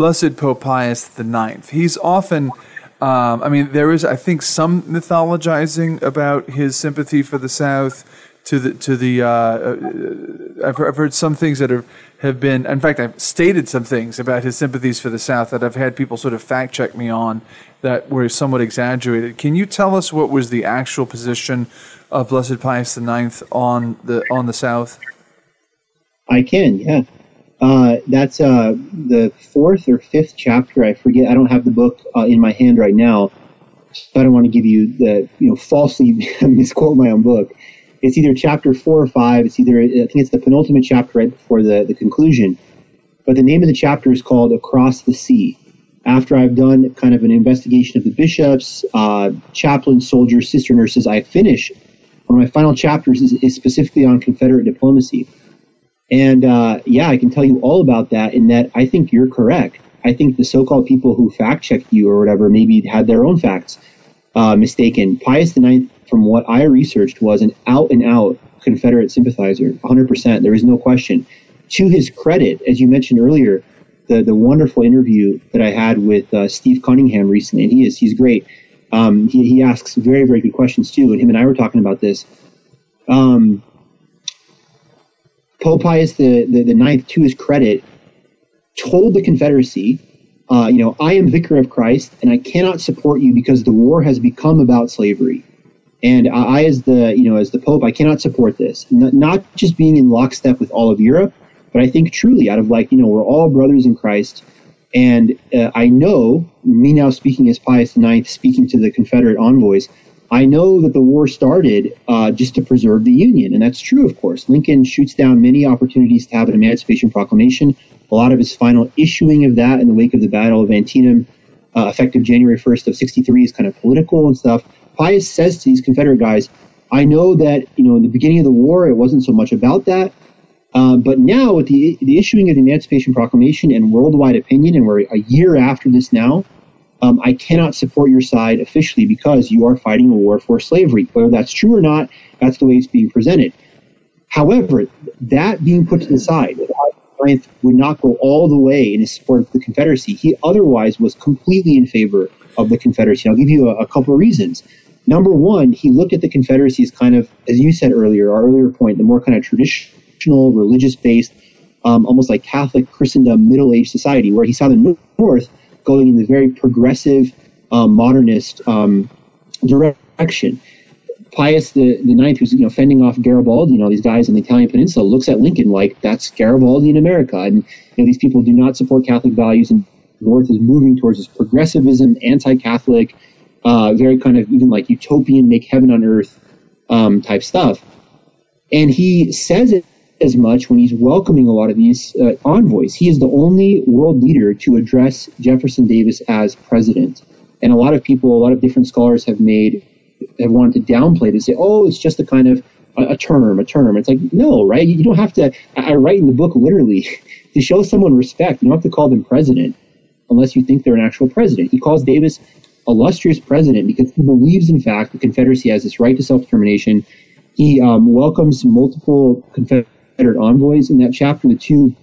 Blessed Pope Pius IX. He's often, um, I mean, there is, I think, some mythologizing about his sympathy for the South. To the to the, uh, uh, I've, I've heard some things that have, have been. In fact, I've stated some things about his sympathies for the South that I've had people sort of fact check me on that were somewhat exaggerated. Can you tell us what was the actual position of Blessed Pius IX on the on the South? I can, yeah. Uh, that's uh, the fourth or fifth chapter. I forget. I don't have the book uh, in my hand right now, so I don't want to give you the you know falsely misquote my own book. It's either chapter four or five. It's either I think it's the penultimate chapter right before the the conclusion. But the name of the chapter is called Across the Sea. After I've done kind of an investigation of the bishops, uh, chaplains, soldiers, sister nurses, I finish one of my final chapters is, is specifically on Confederate diplomacy and uh, yeah, I can tell you all about that. In that, I think you're correct. I think the so-called people who fact-checked you or whatever maybe had their own facts uh, mistaken. Pius IX, from what I researched, was an out-and-out Confederate sympathizer, 100%. There is no question. To his credit, as you mentioned earlier, the the wonderful interview that I had with uh, Steve Cunningham recently, and he is he's great. Um, he, he asks very very good questions too, and him and I were talking about this. Um, Pope Pius the, the, the ninth, to his credit, told the Confederacy, uh, you know, I am vicar of Christ, and I cannot support you because the war has become about slavery. And I, as the, you know, as the Pope, I cannot support this. Not, not just being in lockstep with all of Europe, but I think truly out of like, you know, we're all brothers in Christ. And uh, I know, me now speaking as Pius IX, speaking to the Confederate envoys, I know that the war started uh, just to preserve the Union, and that's true, of course. Lincoln shoots down many opportunities to have an Emancipation Proclamation. A lot of his final issuing of that in the wake of the Battle of Antietam, uh, effective January 1st of 63, is kind of political and stuff. Pius says to these Confederate guys, I know that, you know, in the beginning of the war, it wasn't so much about that. Uh, but now, with the, the issuing of the Emancipation Proclamation and worldwide opinion, and we're a year after this now, um, I cannot support your side officially because you are fighting a war for slavery. Whether that's true or not, that's the way it's being presented. However, that being put to the side, Grant would not go all the way in his support of the Confederacy. He otherwise was completely in favor of the Confederacy. I'll give you a, a couple of reasons. Number one, he looked at the Confederacy as kind of, as you said earlier, our earlier point, the more kind of traditional, religious based, um, almost like Catholic Christendom, Middle Age society, where he saw the North going in the very progressive, um, modernist um, direction. Pius the, the Ninth, who's you know fending off Garibaldi and all these guys in the Italian Peninsula, looks at Lincoln like that's Garibaldi in America, and you know these people do not support Catholic values, and North is moving towards this progressivism, anti-Catholic, uh, very kind of even like utopian, make heaven on earth um, type stuff. And he says it as much when he's welcoming a lot of these uh, envoys. He is the only world leader to address Jefferson Davis as president. And a lot of people, a lot of different scholars have made, have wanted to downplay to say, oh, it's just a kind of a, a term, a term. It's like, no, right? You don't have to, I write in the book literally, to show someone respect, you don't have to call them president unless you think they're an actual president. He calls Davis illustrious president because he believes, in fact, the Confederacy has this right to self determination. He um, welcomes multiple Confederate Confederate envoys in that chapter. The two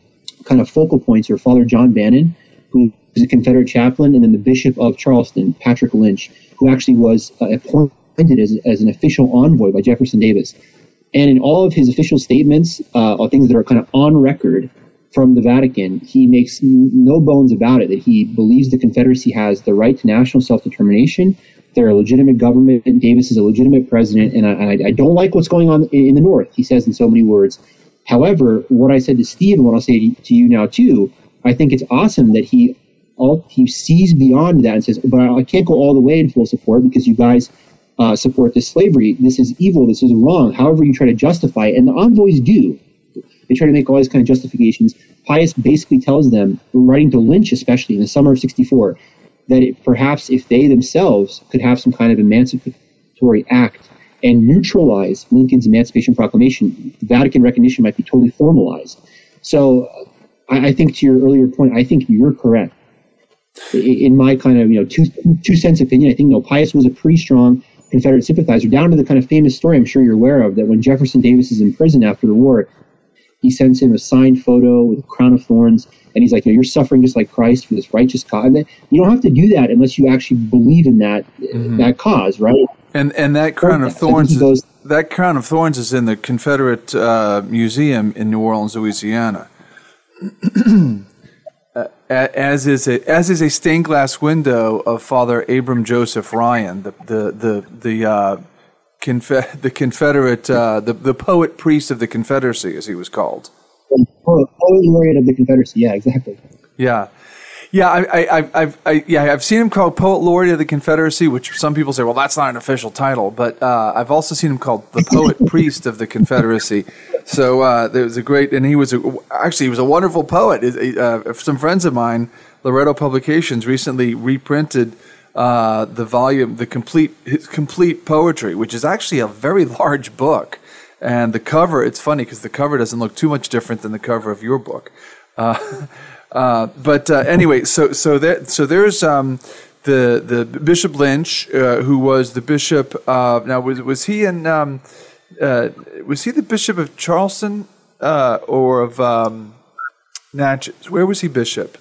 kind of focal points are Father John Bannon, who is a Confederate chaplain, and then the Bishop of Charleston, Patrick Lynch, who actually was uh, appointed as, as an official envoy by Jefferson Davis. And in all of his official statements, uh, things that are kind of on record from the Vatican, he makes no bones about it that he believes the Confederacy has the right to national self determination. They're a legitimate government. Davis is a legitimate president, and I, I, don't like what's going on in the North, he says in so many words. However, what I said to Steve and what I'll say to you now too, I think it's awesome that he all he sees beyond that and says, "But I can't go all the way in full support because you guys uh, support this slavery. This is evil. This is wrong." However, you try to justify it, and the envoys do. They try to make all these kind of justifications. Pius basically tells them, writing to Lynch, especially in the summer of '64, that it, perhaps if they themselves could have some kind of emancipatory act and neutralize Lincoln's Emancipation Proclamation, Vatican recognition might be totally formalized. So I, I, think to your earlier point, I think you're correct. In my kind of you know two two cents opinion, I think no Pius was a pretty strong Confederate sympathizer. Down to the kind of famous story I'm sure you're aware of that when Jefferson Davis is in prison after the war, He sends him a signed photo with a crown of thorns, and he's like, you know, "You're suffering just like Christ for this righteous cause." And you don't have to do that unless you actually believe in that mm-hmm. that cause, right? And and that crown of thorns, is, that crown of thorns is in the Confederate uh, Museum in New Orleans, Louisiana. uh, as is a as is a stained glass window of Father Abram Joseph Ryan, the the the the uh, Confe- the Confederate, uh, the the poet priest of the Confederacy, as he was called. Poet laureate of the Confederacy. Yeah, exactly. Yeah, yeah, I, I, I've, I, yeah, I've seen him called Poet Laureate of the Confederacy, which some people say, well, that's not an official title. But uh, I've also seen him called the Poet Priest of the Confederacy. So uh, there was a great, and he was a, actually he was a wonderful poet. Uh, some friends of mine, Loretto Publications, recently reprinted uh, the volume, the complete his complete poetry, which is actually a very large book. And the cover, it's funny because the cover doesn't look too much different than the cover of your book. Uh, Uh, but uh, anyway, so so there so there's um, the the Bishop Lynch, uh, who was the bishop. of now was was he in um, uh, was he the bishop of Charleston uh, or of um, Natchez? Where was he bishop?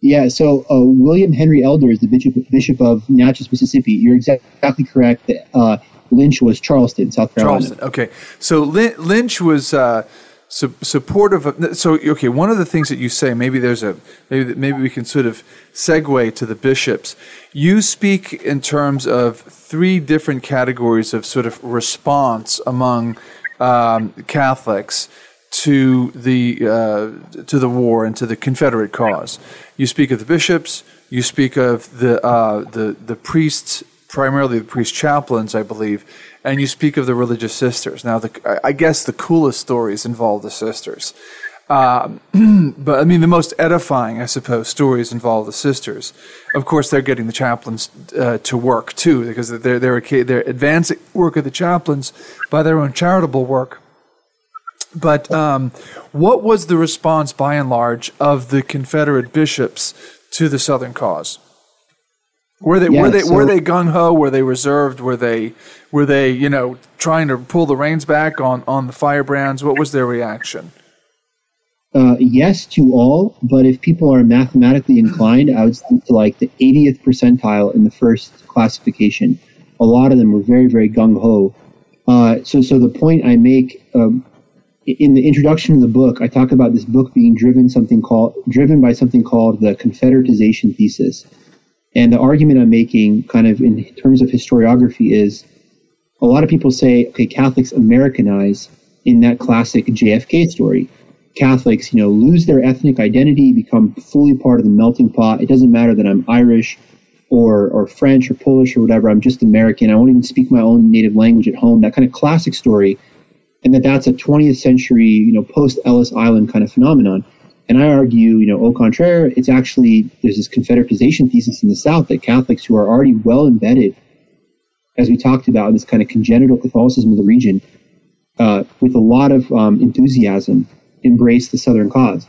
Yeah, so William Henry Elder is the bishop bishop of Natchez, Mississippi. You're exactly correct. That Lynch was Charleston, South Carolina. Charleston. Okay, so Lynch was su- supportive of so okay one of the things that you say maybe there's a maybe maybe we can sort of segue to the bishops you speak in terms of three different categories of sort of response among um, Catholics to the uh, to the war and to the Confederate cause. You speak of the bishops. You speak of the uh, the the priests, primarily the priest chaplains, I believe, and you speak of the religious sisters. Now, the, I guess the coolest stories involve the sisters. Um, but I mean, the most edifying, I suppose, stories involve the sisters. Of course, they're getting the chaplains uh, to work too, because they're, they're, they're advancing work of the chaplains by their own charitable work. But um, what was the response, by and large, of the Confederate bishops to the Southern cause? Were they yeah, were they so, were they gung ho? Were they reserved? Were they were they you know trying to pull the reins back on on the firebrands? What was their reaction? Uh, yes to all, but if people are mathematically inclined, I would think to like the 80th percentile in the first classification. A lot of them were very very gung ho. Uh, so so the point I make. Um, in the introduction of the book, I talk about this book being driven something called driven by something called the Confederatization thesis. And the argument I'm making, kind of in terms of historiography, is a lot of people say, okay, Catholics Americanize in that classic JFK story. Catholics, you know, lose their ethnic identity, become fully part of the melting pot. It doesn't matter that I'm Irish or, or French or Polish or whatever. I'm just American. I won't even speak my own native language at home. That kind of classic story. And that that's a 20th century, you know, post Ellis Island kind of phenomenon. And I argue, you know, au contraire, it's actually, there's this Confederatization thesis in the South that Catholics who are already well embedded, as we talked about, in this kind of congenital Catholicism of the region, uh, with a lot of um, enthusiasm, embrace the Southern cause.